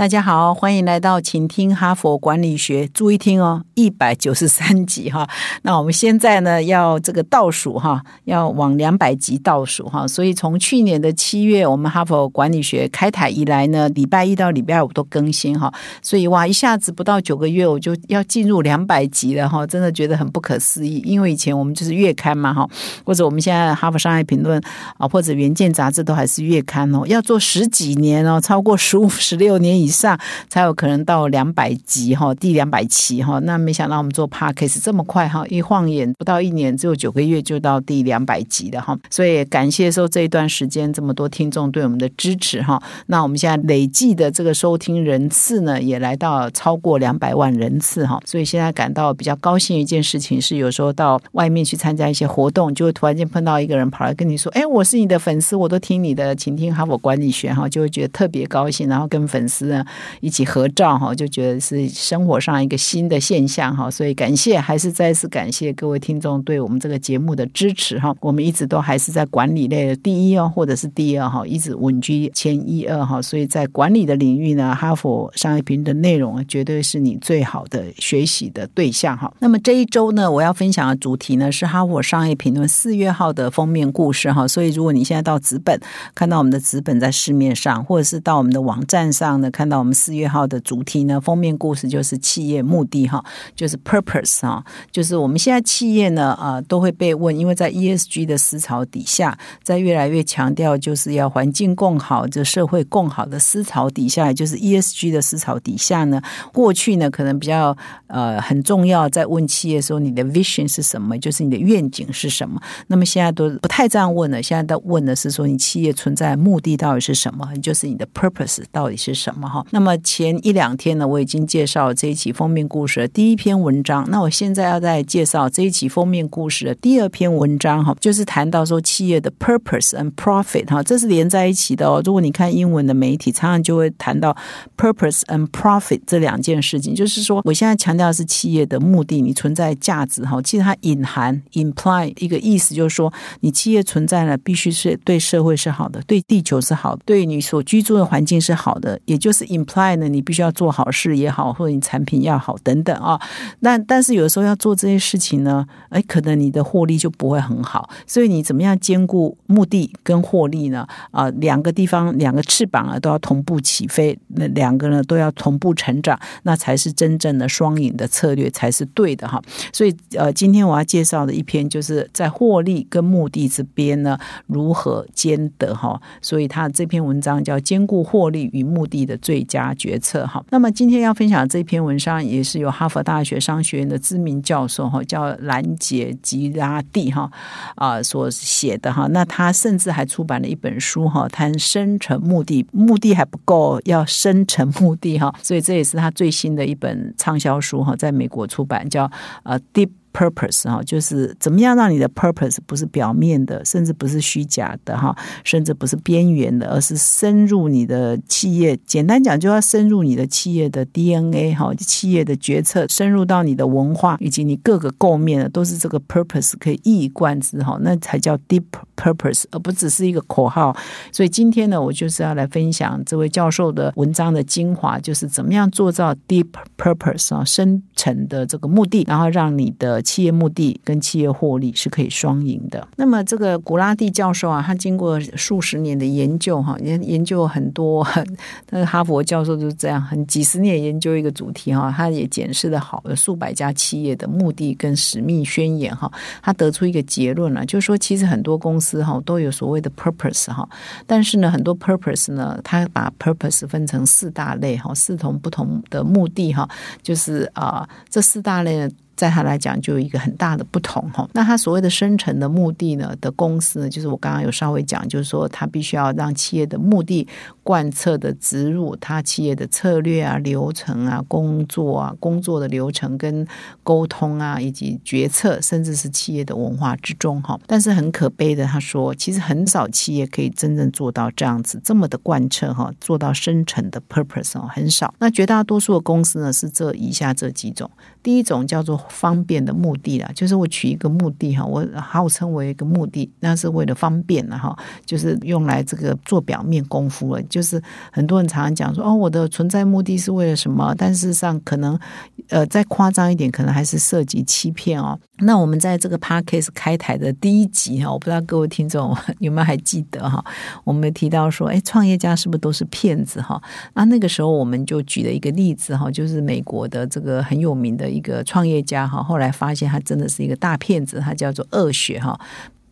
大家好，欢迎来到请听哈佛管理学，注意听哦，一百九十三集哈。那我们现在呢要这个倒数哈，要往两百集倒数哈。所以从去年的七月，我们哈佛管理学开台以来呢，礼拜一到礼拜五都更新哈。所以哇，一下子不到九个月，我就要进入两百集了哈，真的觉得很不可思议。因为以前我们就是月刊嘛哈，或者我们现在哈佛商业评论啊，或者原件杂志都还是月刊哦，要做十几年哦，超过十五、十六年以。上才有可能到两百集哈，第两百期哈。那没想到我们做 podcast 这么快哈，一晃眼不到一年，只有九个月就到第两百集了哈。所以感谢说这一段时间这么多听众对我们的支持哈。那我们现在累计的这个收听人次呢，也来到超过两百万人次哈。所以现在感到比较高兴一件事情是，有时候到外面去参加一些活动，就会突然间碰到一个人跑来跟你说：“哎，我是你的粉丝，我都听你的，请听哈佛管理学哈。”就会觉得特别高兴，然后跟粉丝。一起合照哈，就觉得是生活上一个新的现象哈，所以感谢，还是再次感谢各位听众对我们这个节目的支持哈。我们一直都还是在管理类的第一哦，或者是第二哈，一直稳居前一二哈。所以在管理的领域呢，哈佛商业评论的内容绝对是你最好的学习的对象哈。那么这一周呢，我要分享的主题呢是哈佛商业评论四月号的封面故事哈。所以如果你现在到纸本看到我们的纸本在市面上，或者是到我们的网站上呢，看到我们。四月号的主题呢，封面故事就是企业目的哈，就是 purpose 啊，就是我们现在企业呢啊都会被问，因为在 ESG 的思潮底下，在越来越强调就是要环境更好，这社会更好的思潮底下，就是 ESG 的思潮底下呢，过去呢可能比较呃很重要，在问企业说你的 vision 是什么，就是你的愿景是什么，那么现在都不太这样问了，现在都问的是说你企业存在目的到底是什么，就是你的 purpose 到底是什么哈，那么。前一两天呢，我已经介绍这一期封面故事的第一篇文章。那我现在要再介绍这一期封面故事的第二篇文章哈，就是谈到说企业的 purpose and profit 哈，这是连在一起的哦。如果你看英文的媒体，常常就会谈到 purpose and profit 这两件事情。就是说，我现在强调的是企业的目的，你存在价值哈。其实它隐含 imply 一个意思，就是说你企业存在呢，必须是对社会是好的，对地球是好的，对你所居住的环境是好的，也就是 imply。呢，你必须要做好事也好，或者你产品要好等等啊。那但是有时候要做这些事情呢，哎，可能你的获利就不会很好。所以你怎么样兼顾目的跟获利呢？啊，两个地方两个翅膀啊都要同步起飞，那两个呢都要同步成长，那才是真正的双赢的策略才是对的哈。所以呃，今天我要介绍的一篇就是在获利跟目的这边呢如何兼得哈。所以他这篇文章叫兼顾获利与目的的最佳。决策哈，那么今天要分享这篇文章也是由哈佛大学商学院的知名教授哈，叫兰杰吉拉蒂哈啊所写的哈。那他甚至还出版了一本书哈，谈生成目的，目的还不够，要生成目的哈。所以这也是他最新的一本畅销书哈，在美国出版，叫呃第。Purpose 哈，就是怎么样让你的 purpose 不是表面的，甚至不是虚假的哈，甚至不是边缘的，而是深入你的企业。简单讲，就要深入你的企业的 DNA 哈，企业的决策，深入到你的文化以及你各个构面的，都是这个 purpose 可以一以贯之哈，那才叫 deep purpose，而不只是一个口号。所以今天呢，我就是要来分享这位教授的文章的精华，就是怎么样做到 deep purpose 啊，深层的这个目的，然后让你的企业目的跟企业获利是可以双赢的。那么，这个古拉蒂教授啊，他经过数十年的研究，哈，研研究很多，那个哈佛教授就是这样，很几十年研究一个主题哈，他也检视了好的数百家企业的目的跟使命宣言哈，他得出一个结论了，就是说，其实很多公司哈都有所谓的 purpose 哈，但是呢，很多 purpose 呢，他把 purpose 分成四大类哈，四同不同的目的哈，就是啊，这四大类。在他来讲就有一个很大的不同哈。那他所谓的深层的目的呢的公司呢，就是我刚刚有稍微讲，就是说他必须要让企业的目的贯彻的植入他企业的策略啊、流程啊、工作啊、工作的流程跟沟通啊，以及决策，甚至是企业的文化之中哈。但是很可悲的，他说其实很少企业可以真正做到这样子这么的贯彻哈，做到深层的 purpose 哦，很少。那绝大多数的公司呢是这以下这几种。第一种叫做方便的目的啦，就是我取一个目的哈，我号称为一个目的，那是为了方便了哈，就是用来这个做表面功夫了。就是很多人常常讲说，哦，我的存在目的是为了什么？但事实上，可能呃再夸张一点，可能还是涉及欺骗哦。那我们在这个 podcast 开台的第一集哈，我不知道各位听众 有没有还记得哈？我们提到说，哎，创业家是不是都是骗子哈？那那个时候我们就举了一个例子哈，就是美国的这个很有名的一个创业家哈，后来发现他真的是一个大骗子，他叫做恶血哈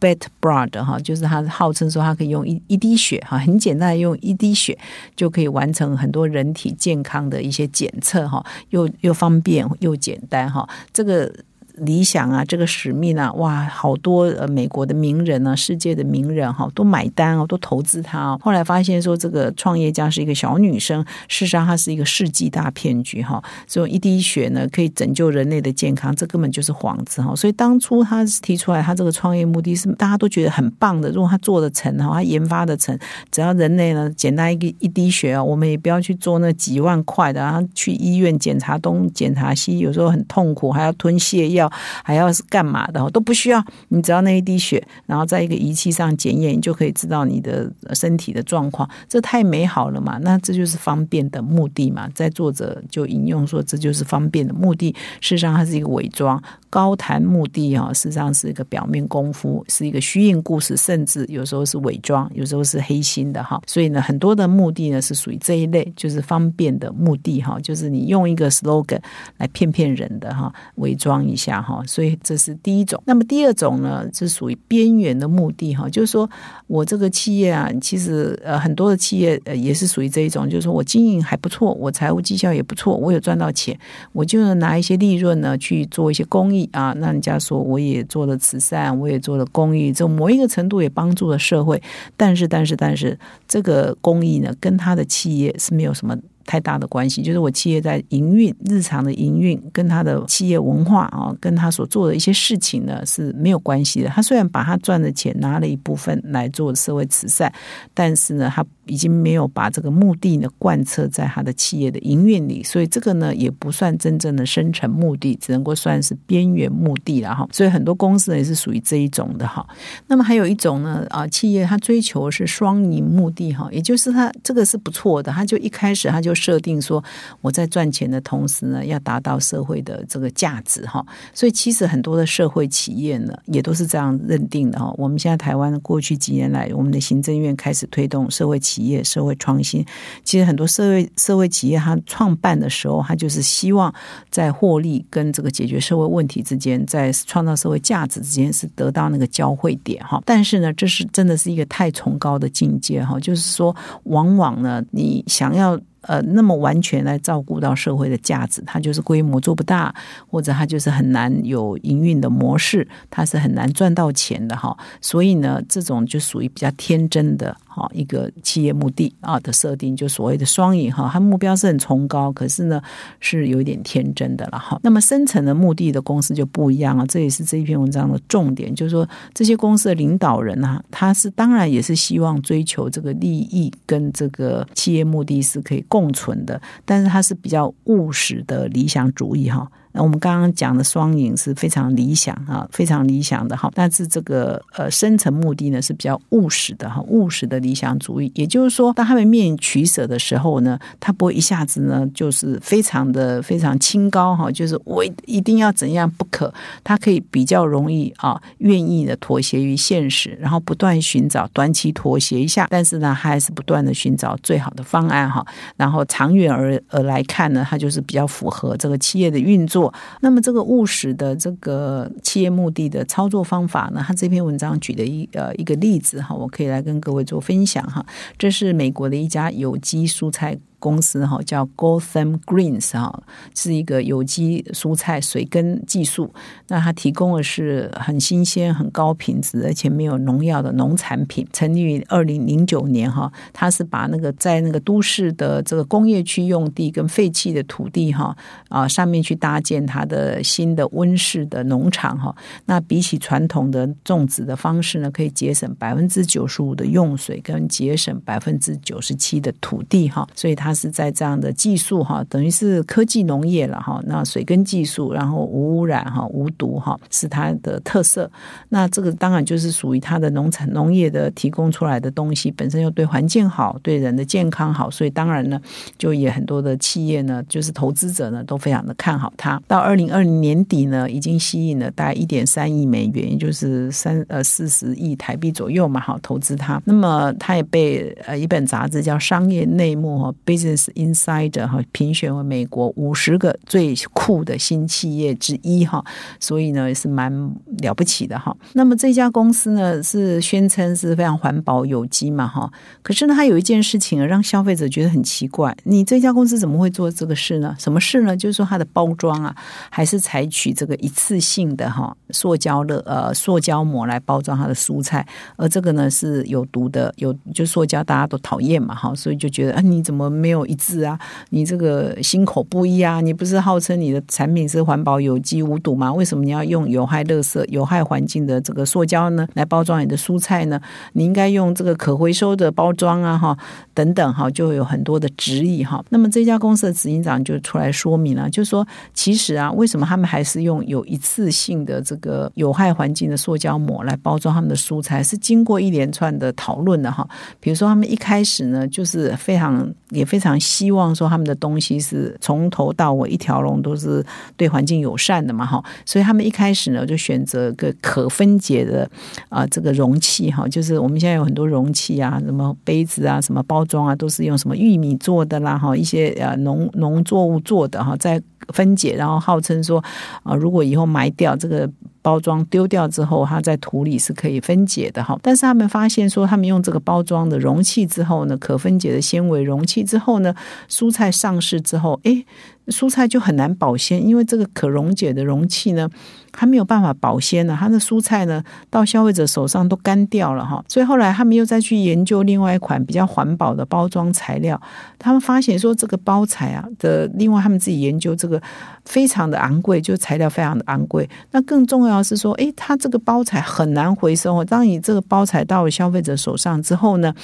，Bet Blood 哈，就是他号称说他可以用一一滴血哈，很简单用一滴血就可以完成很多人体健康的一些检测哈，又又方便又简单哈，这个。理想啊，这个使命啊，哇，好多呃美国的名人啊，世界的名人哈，都买单哦，都投资他哦。后来发现说，这个创业家是一个小女生，事实上她是一个世纪大骗局哈。所以一滴血呢，可以拯救人类的健康，这根本就是幌子哈。所以当初他提出来，他这个创业目的是大家都觉得很棒的。如果他做的成哈，他研发的成，只要人类呢简单一个一滴血啊，我们也不要去做那几万块的，然后去医院检查东检查西，有时候很痛苦，还要吞泻药。还要是干嘛的都不需要，你只要那一滴血，然后在一个仪器上检验，你就可以知道你的身体的状况。这太美好了嘛？那这就是方便的目的嘛？在作者就引用说，这就是方便的目的。事实上，它是一个伪装。高谈目的哈，实上是一个表面功夫，是一个虚应故事，甚至有时候是伪装，有时候是黑心的哈。所以呢，很多的目的呢是属于这一类，就是方便的目的哈，就是你用一个 slogan 来骗骗人的哈，伪装一下哈。所以这是第一种。那么第二种呢，是属于边缘的目的哈，就是说我这个企业啊，其实呃很多的企业呃也是属于这一种，就是说我经营还不错，我财务绩效也不错，我有赚到钱，我就拿一些利润呢去做一些公益。啊，那人家说我也做了慈善，我也做了公益，这某一个程度也帮助了社会。但是，但是，但是，这个公益呢，跟他的企业是没有什么。太大的关系，就是我企业在营运日常的营运，跟他的企业文化啊，跟他所做的一些事情呢是没有关系的。他虽然把他赚的钱拿了一部分来做社会慈善，但是呢，他已经没有把这个目的呢贯彻在他的企业的营运里，所以这个呢也不算真正的深层目的，只能够算是边缘目的了哈。所以很多公司也是属于这一种的哈。那么还有一种呢啊，企业他追求是双赢目的哈，也就是他这个是不错的，他就一开始他就。设定说我在赚钱的同时呢，要达到社会的这个价值哈，所以其实很多的社会企业呢，也都是这样认定的哈。我们现在台湾过去几年来，我们的行政院开始推动社会企业、社会创新。其实很多社会社会企业，它创办的时候，它就是希望在获利跟这个解决社会问题之间，在创造社会价值之间是得到那个交汇点哈。但是呢，这是真的是一个太崇高的境界哈，就是说，往往呢，你想要。呃，那么完全来照顾到社会的价值，它就是规模做不大，或者它就是很难有营运的模式，它是很难赚到钱的哈。所以呢，这种就属于比较天真的。哈，一个企业目的啊的设定，就所谓的双赢哈，它目标是很崇高，可是呢是有一点天真的了哈。那么深层的目的的公司就不一样了，这也是这一篇文章的重点，就是说这些公司的领导人呢，他是当然也是希望追求这个利益跟这个企业目的是可以共存的，但是他是比较务实的理想主义哈。我们刚刚讲的双赢是非常理想啊，非常理想的哈。但是这个呃深层目的呢是比较务实的哈，务实的理想主义。也就是说，当他们面临取舍的时候呢，他不会一下子呢就是非常的非常清高哈，就是我一定要怎样不可。他可以比较容易啊，愿意的妥协于现实，然后不断寻找短期妥协一下，但是呢，他还是不断的寻找最好的方案哈。然后长远而而来看呢，它就是比较符合这个企业的运作。那么这个务实的这个企业目的的操作方法呢？他这篇文章举的一呃一个例子哈，我可以来跟各位做分享哈。这是美国的一家有机蔬菜公司哈，叫 Gotham Greens 哈，是一个有机蔬菜水根技术。那它提供的是很新鲜、很高品质，而且没有农药的农产品。成立于二零零九年哈，它是把那个在那个都市的这个工业区用地跟废弃的土地哈啊上面去搭建它的新的温室的农场哈。那比起传统的种植的方式呢，可以节省百分之九十五的用水，跟节省百分之九十七的土地哈。所以它它是在这样的技术哈，等于是科技农业了哈。那水根技术，然后无污染哈，无毒哈，是它的特色。那这个当然就是属于它的农产农业的提供出来的东西，本身又对环境好，对人的健康好，所以当然呢，就也很多的企业呢，就是投资者呢，都非常的看好它。到二零二零年底呢，已经吸引了大概一点三亿美元，也就是三呃四十亿台币左右嘛，哈，投资它。那么它也被呃一本杂志叫《商业内幕》哈。Business Insider 哈评选为美国五十个最酷的新企业之一哈，所以呢是蛮了不起的哈。那么这家公司呢是宣称是非常环保有机嘛哈，可是呢它有一件事情让消费者觉得很奇怪，你这家公司怎么会做这个事呢？什么事呢？就是说它的包装啊，还是采取这个一次性的哈塑胶的呃塑胶膜来包装它的蔬菜，而这个呢是有毒的，有就塑胶大家都讨厌嘛哈，所以就觉得啊你怎么没没有一致啊！你这个心口不一啊！你不是号称你的产品是环保、有机、无毒吗？为什么你要用有害垃圾、有害环境的这个塑胶呢？来包装你的蔬菜呢？你应该用这个可回收的包装啊！哈，等等哈，就有很多的质疑哈。那么这家公司的执行长就出来说明了，就是说其实啊，为什么他们还是用有一次性的这个有害环境的塑胶膜来包装他们的蔬菜？是经过一连串的讨论的哈。比如说，他们一开始呢，就是非常也非。非常希望说他们的东西是从头到尾一条龙都是对环境友善的嘛哈，所以他们一开始呢就选择个可分解的啊这个容器哈，就是我们现在有很多容器啊，什么杯子啊，什么包装啊，都是用什么玉米做的啦哈，一些呃农农作物做的哈，在分解，然后号称说啊，如果以后埋掉这个。包装丢掉之后，它在土里是可以分解的哈。但是他们发现说，他们用这个包装的容器之后呢，可分解的纤维容器之后呢，蔬菜上市之后，哎。蔬菜就很难保鲜，因为这个可溶解的容器呢，它没有办法保鲜了。它的蔬菜呢，到消费者手上都干掉了哈。所以后来他们又再去研究另外一款比较环保的包装材料。他们发现说，这个包材啊的，另外他们自己研究这个非常的昂贵，就材料非常的昂贵。那更重要是说，诶，它这个包材很难回收。当你这个包材到了消费者手上之后呢，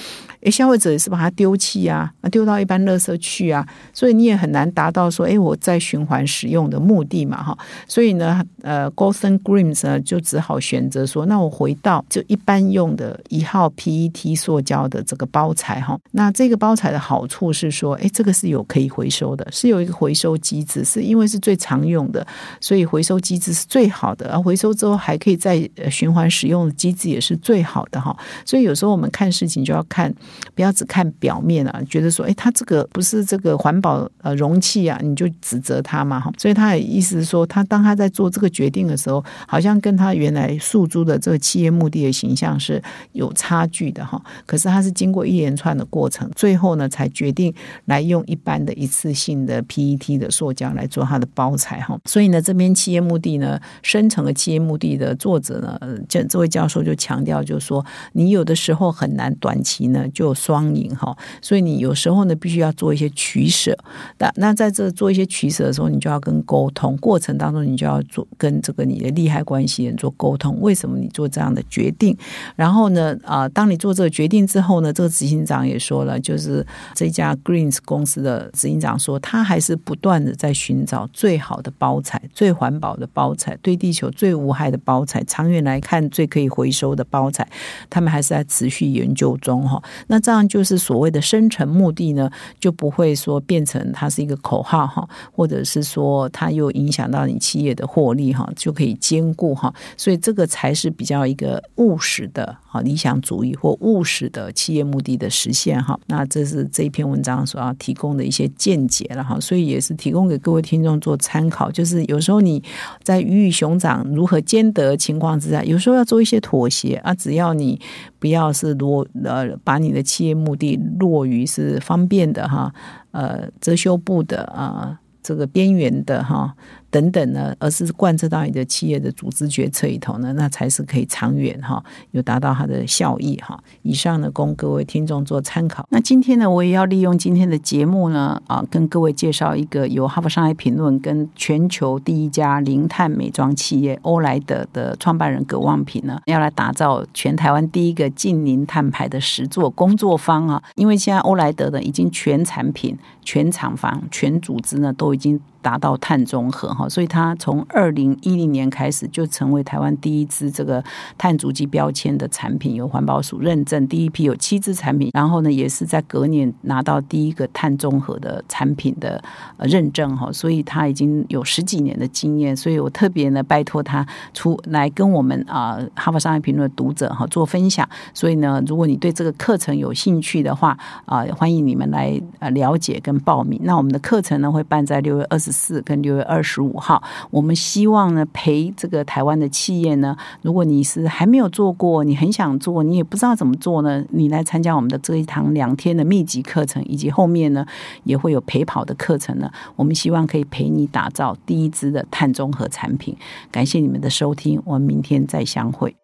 诶，消费者也是把它丢弃啊，丢到一般垃圾去啊。所以你也很难达到说，诶。因为我在循环使用的目的嘛，哈，所以呢，呃，Gotham Greens 呢就只好选择说，那我回到就一般用的一号 PET 塑胶的这个包材，哈，那这个包材的好处是说，哎，这个是有可以回收的，是有一个回收机制，是因为是最常用的，所以回收机制是最好的，而回收之后还可以再循环使用的机制也是最好的，哈，所以有时候我们看事情就要看，不要只看表面啊，觉得说，哎，它这个不是这个环保呃容器啊，你就。就指责他嘛哈，所以他的意思是说，他当他在做这个决定的时候，好像跟他原来诉诸的这个企业目的的形象是有差距的哈。可是他是经过一连串的过程，最后呢才决定来用一般的一次性的 PET 的塑胶来做它的包材哈。所以呢，这边企业目的呢，深层的企业目的的作者呢，这这位教授就强调，就是说，你有的时候很难短期呢就双赢哈，所以你有时候呢必须要做一些取舍。那那在这做。一些取舍的时候，你就要跟沟通过程当中，你就要做跟这个你的利害关系人做沟通。为什么你做这样的决定？然后呢，啊，当你做这个决定之后呢，这个执行长也说了，就是这家 Greens 公司的执行长说，他还是不断的在寻找最好的包材、最环保的包材、对地球最无害的包材、长远来看最可以回收的包材。他们还是在持续研究中哈。那这样就是所谓的深层目的呢，就不会说变成它是一个口号哈。或者是说，它又影响到你企业的获利哈，就可以兼顾哈，所以这个才是比较一个务实的哈理想主义或务实的企业目的的实现哈。那这是这一篇文章所要提供的一些见解了哈，所以也是提供给各位听众做参考。就是有时候你在鱼与熊掌如何兼得情况之下，有时候要做一些妥协啊，只要你。不要是落呃把你的企业目的落于是方便的哈，呃遮羞布的啊这个边缘的哈。等等呢，而是贯彻到你的企业的组织决策里头呢，那才是可以长远哈，有达到它的效益哈。以上呢，供各位听众做参考。那今天呢，我也要利用今天的节目呢，啊，跟各位介绍一个由哈佛商业评论跟全球第一家零碳美妆企业欧莱德的创办人葛望平呢，要来打造全台湾第一个近零碳排的实作工作坊啊。因为现在欧莱德呢，已经全产品、全厂房、全组织呢，都已经。达到碳中和哈，所以它从二零一零年开始就成为台湾第一支这个碳足迹标签的产品，有环保署认证，第一批有七支产品，然后呢也是在隔年拿到第一个碳中和的产品的认证哈，所以它已经有十几年的经验，所以我特别呢拜托他出来跟我们啊哈佛商业评论的读者哈做分享，所以呢如果你对这个课程有兴趣的话啊，欢迎你们来呃了解跟报名。那我们的课程呢会办在六月二十。四跟六月二十五号，我们希望呢陪这个台湾的企业呢，如果你是还没有做过，你很想做，你也不知道怎么做呢，你来参加我们的这一堂两天的密集课程，以及后面呢也会有陪跑的课程呢，我们希望可以陪你打造第一支的碳中和产品。感谢你们的收听，我们明天再相会。